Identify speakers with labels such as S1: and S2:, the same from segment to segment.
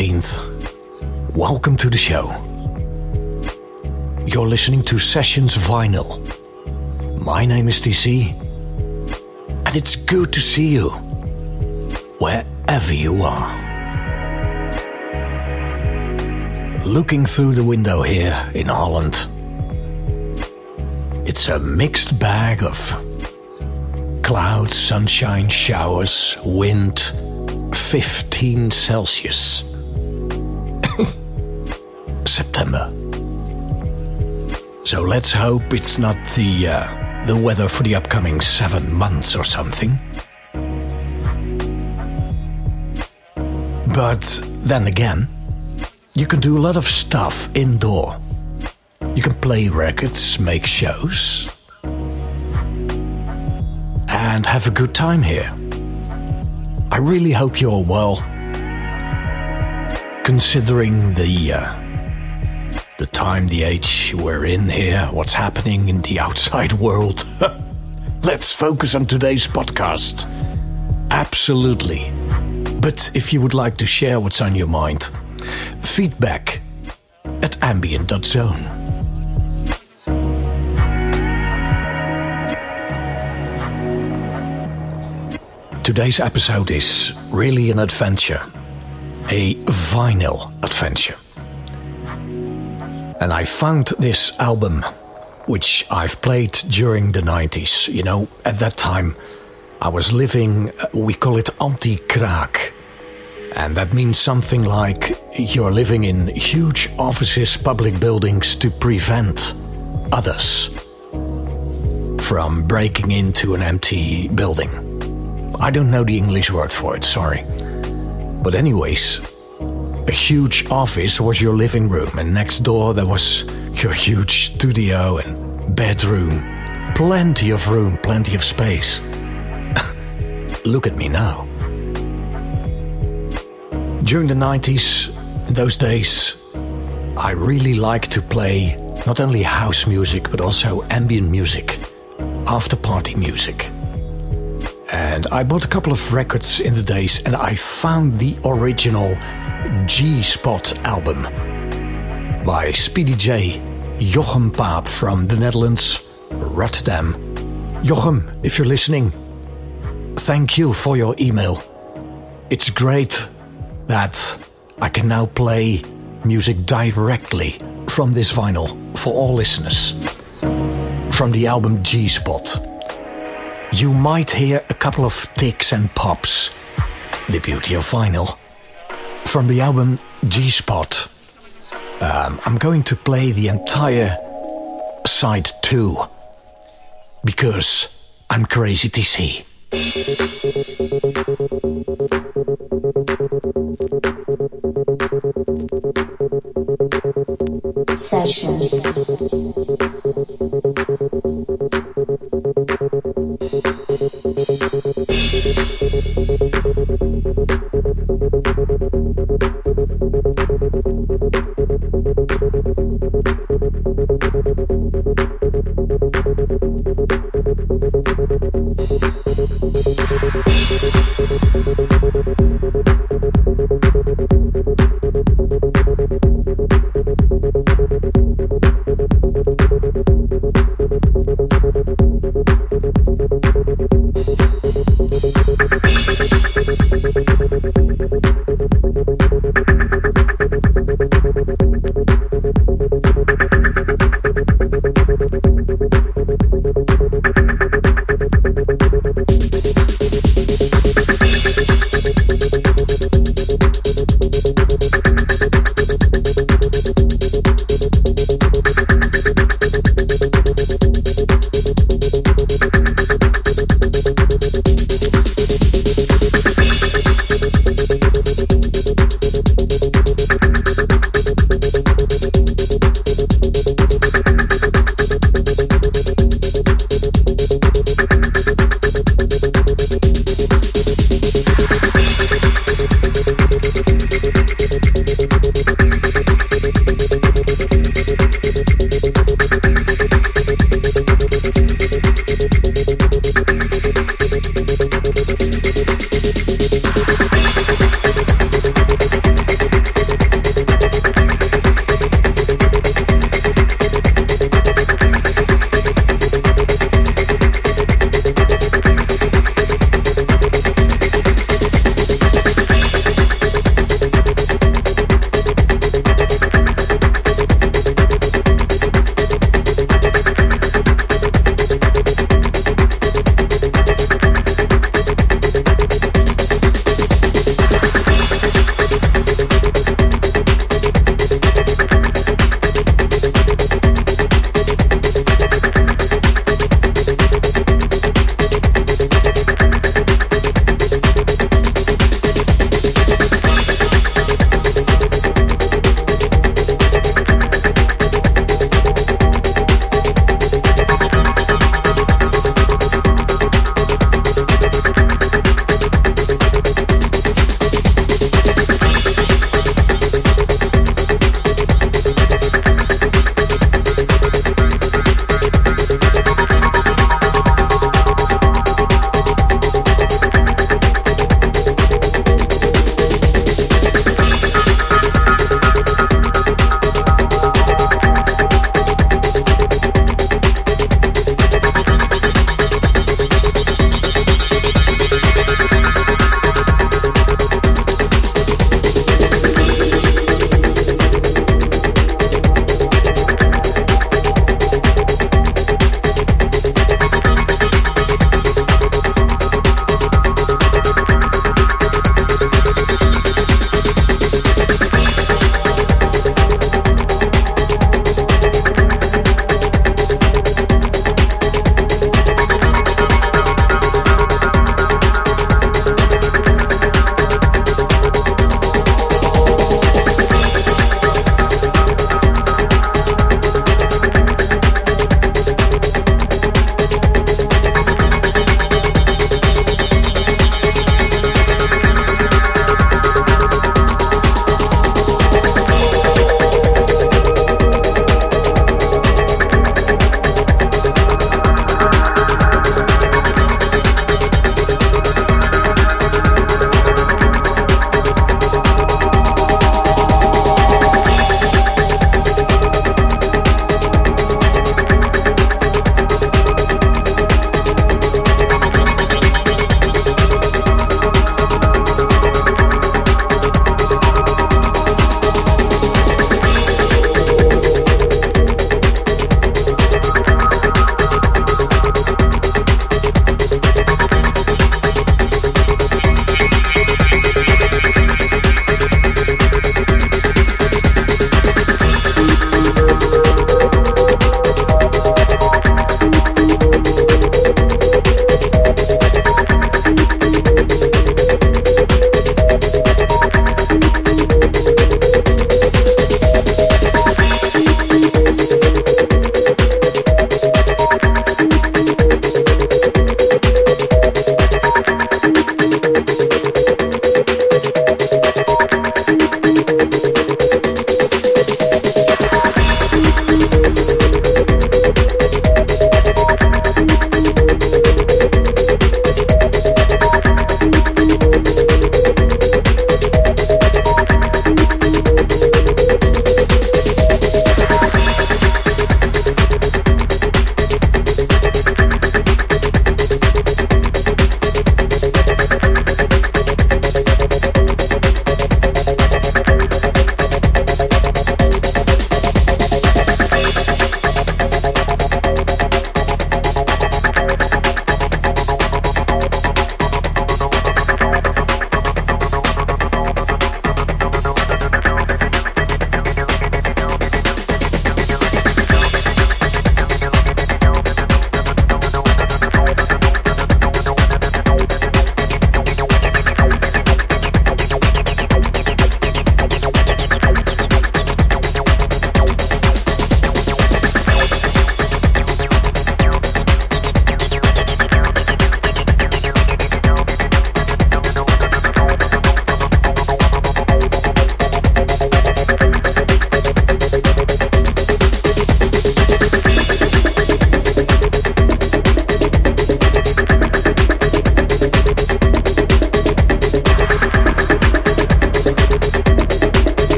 S1: 13th. Welcome to the show. You're listening to Sessions Vinyl. My name is TC, and it's good to see you wherever you are. Looking through the window here in Holland, it's a mixed bag of clouds, sunshine, showers, wind, 15 Celsius. September. So let's hope it's not the uh, the weather for the upcoming seven months or something. But then again, you can do a lot of stuff indoor. You can play records, make shows, and have a good time here. I really hope you're well, considering the uh, the time, the age we're in here, what's happening in the outside world. Let's focus on today's podcast. Absolutely. But if you would like to share what's on your mind, feedback at ambient.zone. Today's episode is really an adventure, a vinyl adventure. And I found this album, which I've played during the 90s. You know, at that time, I was living, uh, we call it anti kraak. And that means something like you're living in huge offices, public buildings to prevent others from breaking into an empty building. I don't know the English word for it, sorry. But, anyways, a huge office was your living room, and next door there was your huge studio and bedroom. Plenty of room, plenty of space. Look at me now. During the 90s, in those days, I really liked to play not only house music but also ambient music, after party music. And I bought a couple of records in the days and I found the original G Spot album by Speedy J, Jochem Paap from the Netherlands, Rotterdam. Jochem, if you're listening, thank you for your email. It's great that I can now play music directly from this vinyl for all listeners. From the album G Spot. You might hear a couple of ticks and pops. The beauty of vinyl. From the album G Spot, um, I'm going to play the entire side 2 because I'm crazy to see.
S2: Sessions. Thank you.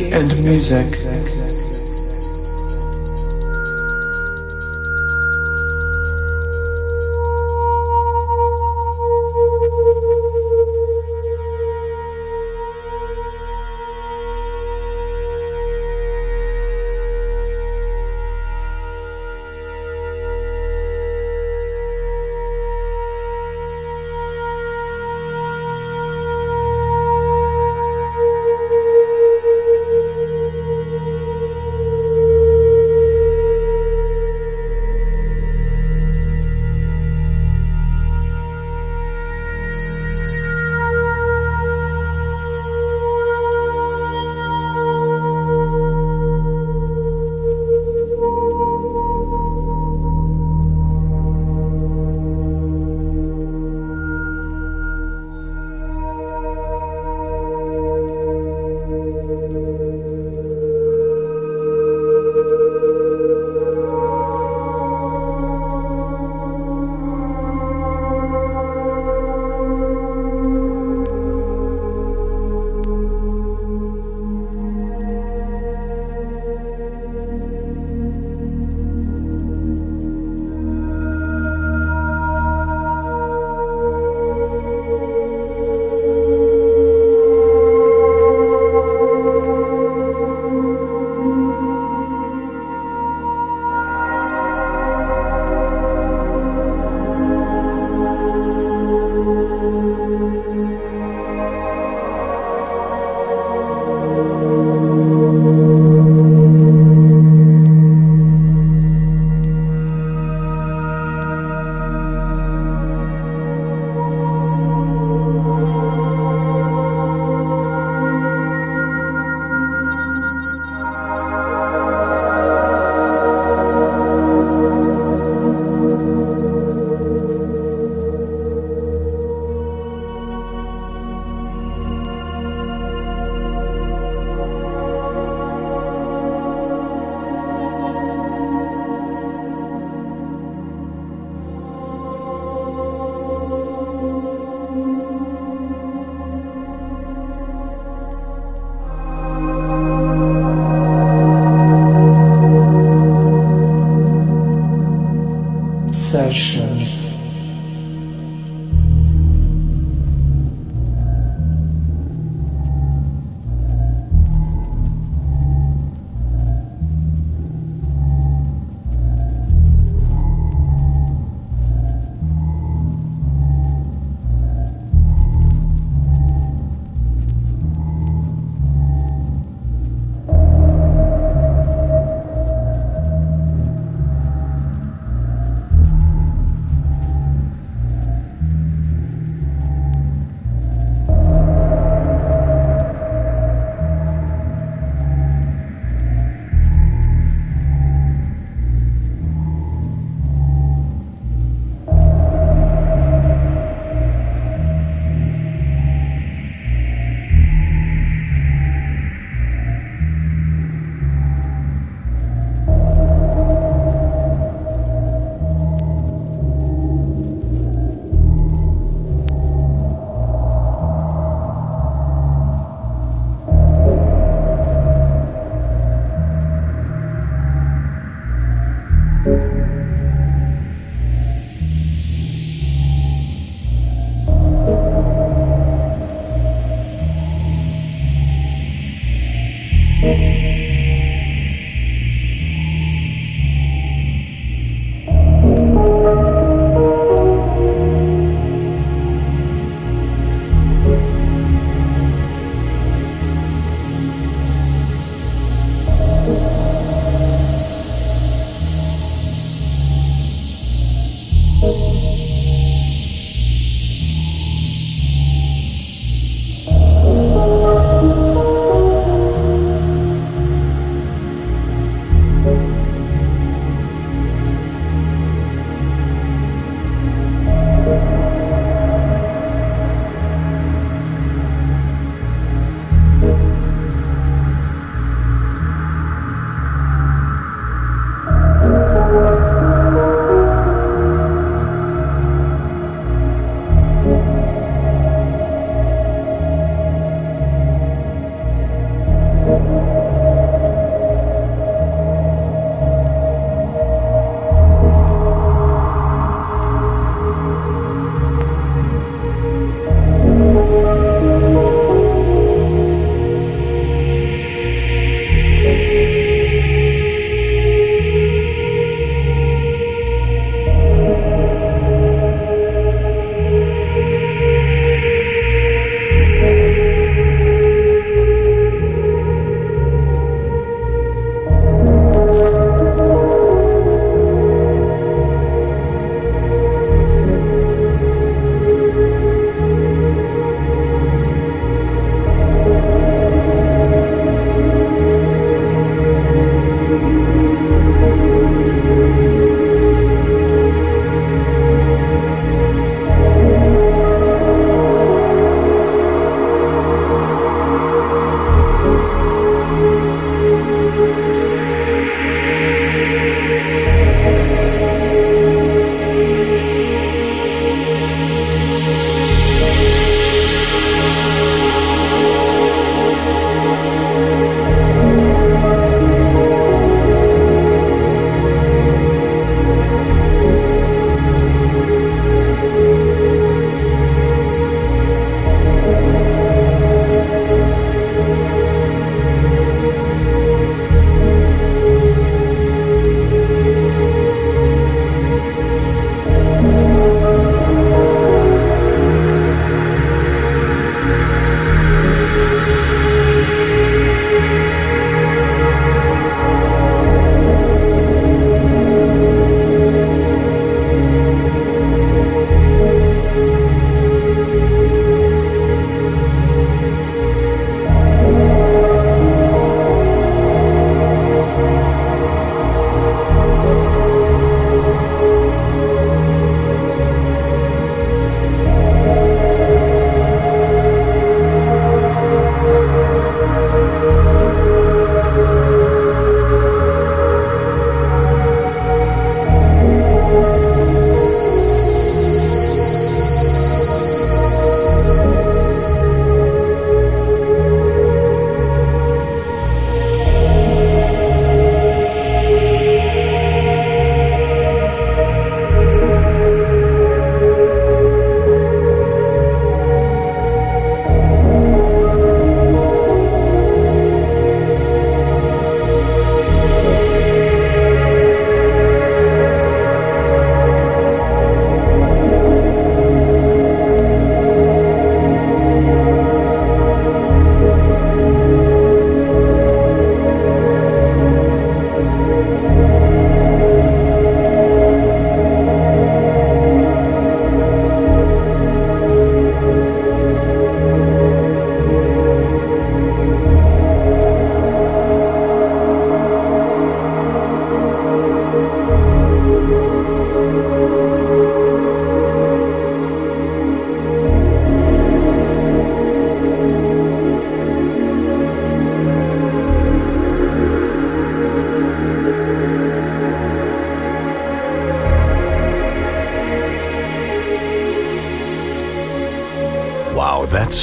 S2: And music.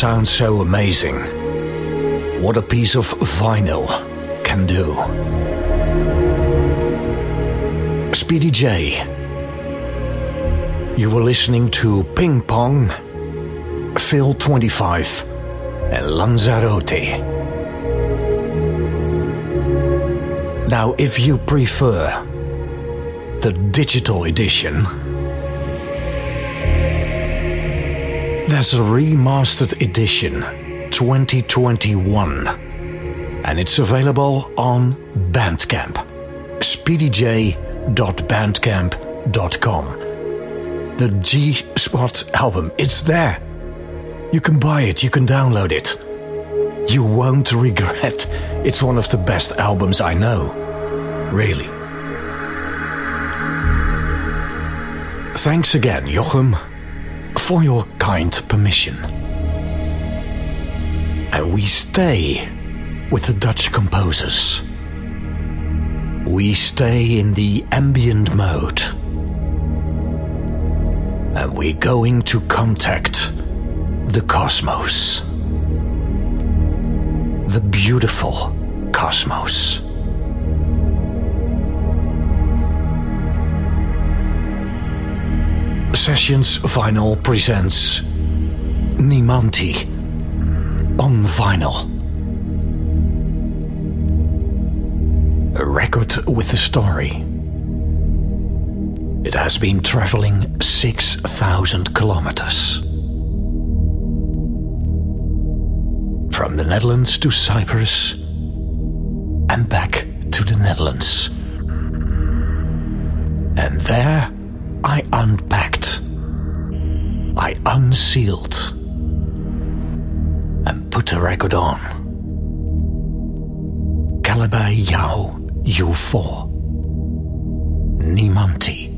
S1: Sound so amazing. What a piece of vinyl can do. Speedy J. You were listening to Ping Pong, Fill 25, and Lanzarote. Now, if you prefer the digital edition, there's a remastered edition 2021 and it's available on Bandcamp. speedyj.bandcamp.com. The G Spot album, it's there. You can buy it, you can download it. You won't regret. It's one of the best albums I know. Really. Thanks again, Jochem, for your kind permission. And we stay with the Dutch composers. We stay in the ambient mode. And we're going to contact the cosmos. The beautiful cosmos. Sessions Vinyl presents Nimanty on vinyl. A record with a story. It has been traveling 6,000 kilometers. From the Netherlands to Cyprus and back to the Netherlands. And there I unpacked, I unsealed, and put the record on. Calabi Yau U4 Nimanty.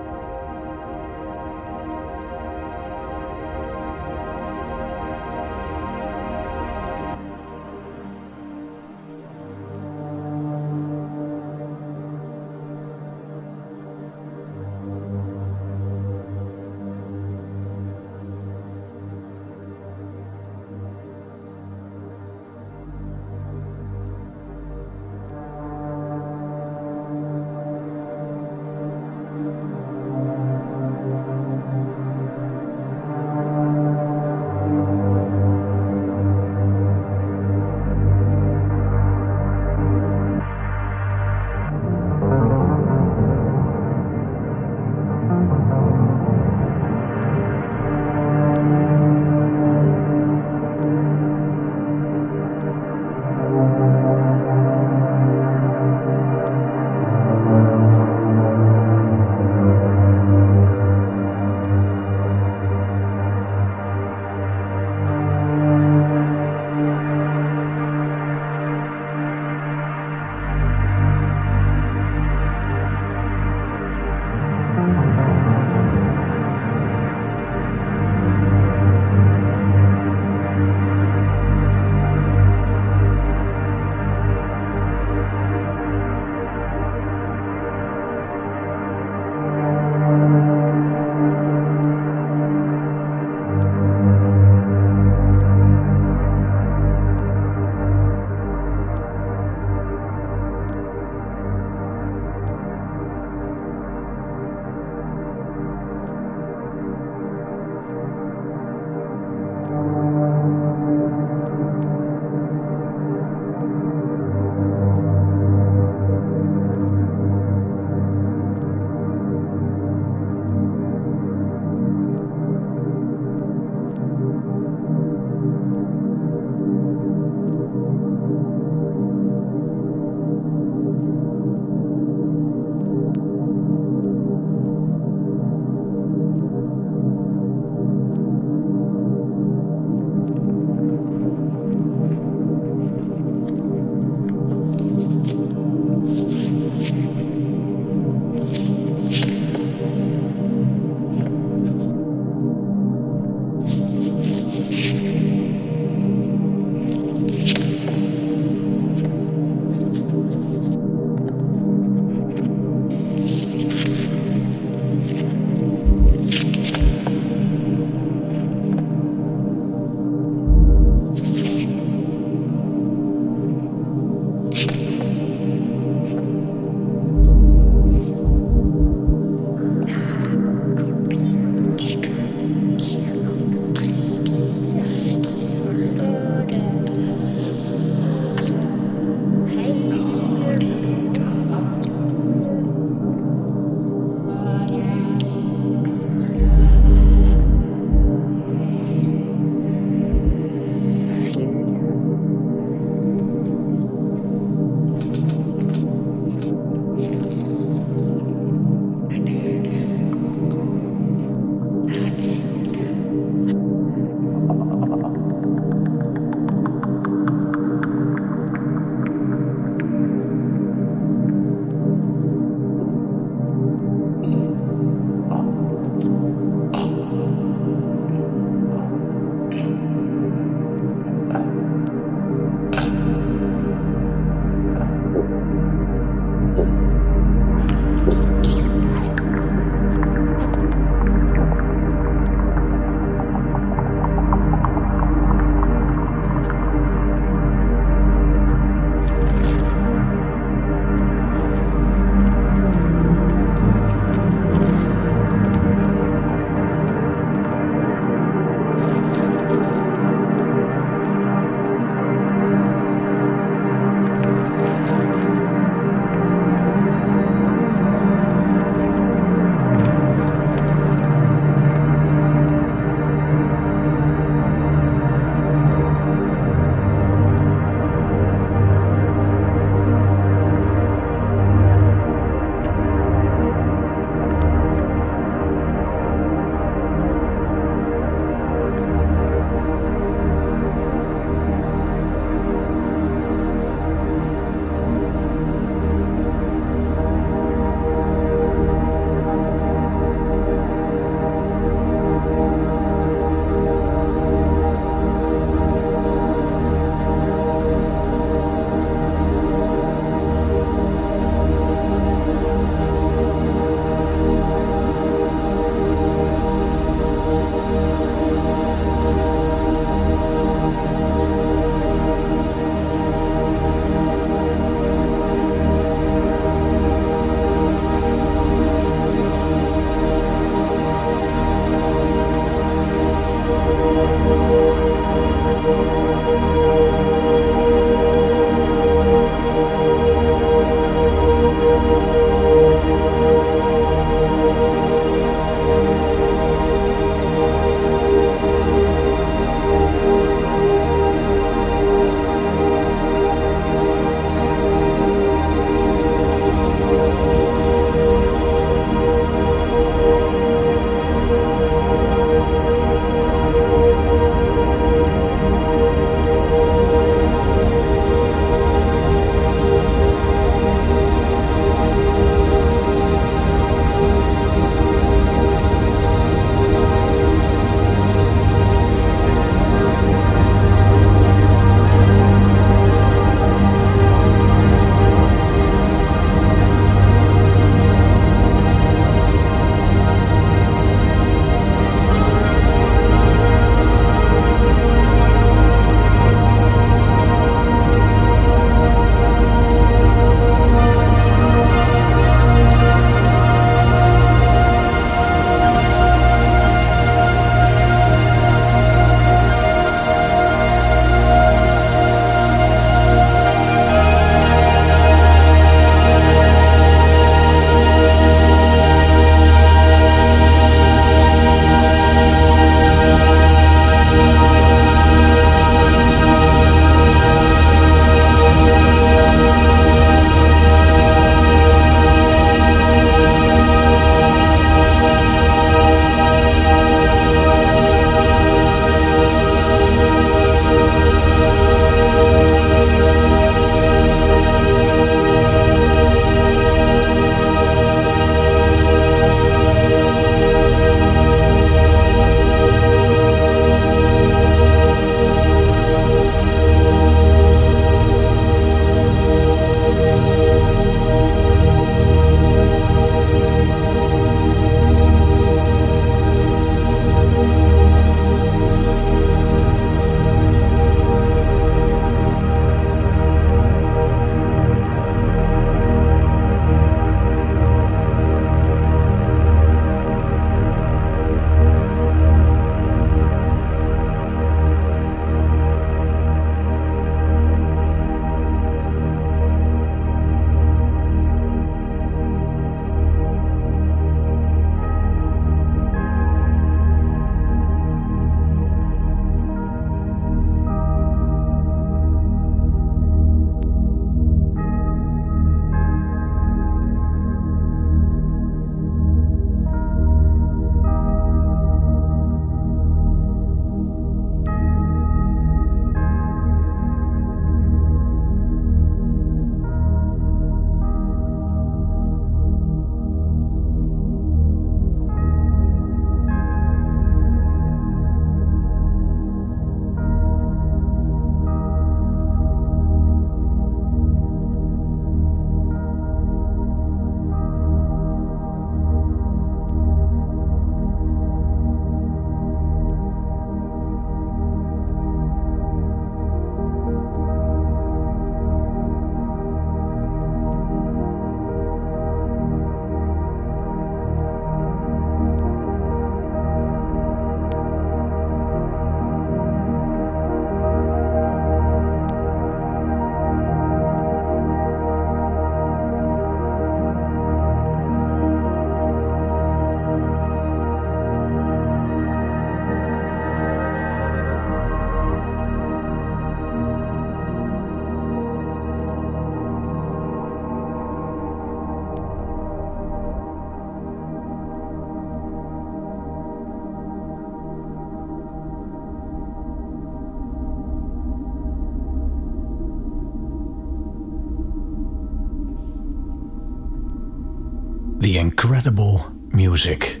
S1: Incredible music.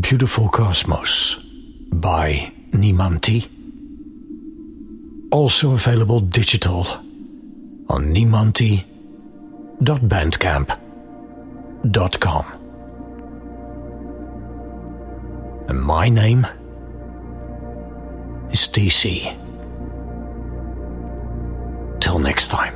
S1: Beautiful Cosmos by Nimanty. Also available digital on nimanty.bandcamp.com. And my name is TC. Till next time.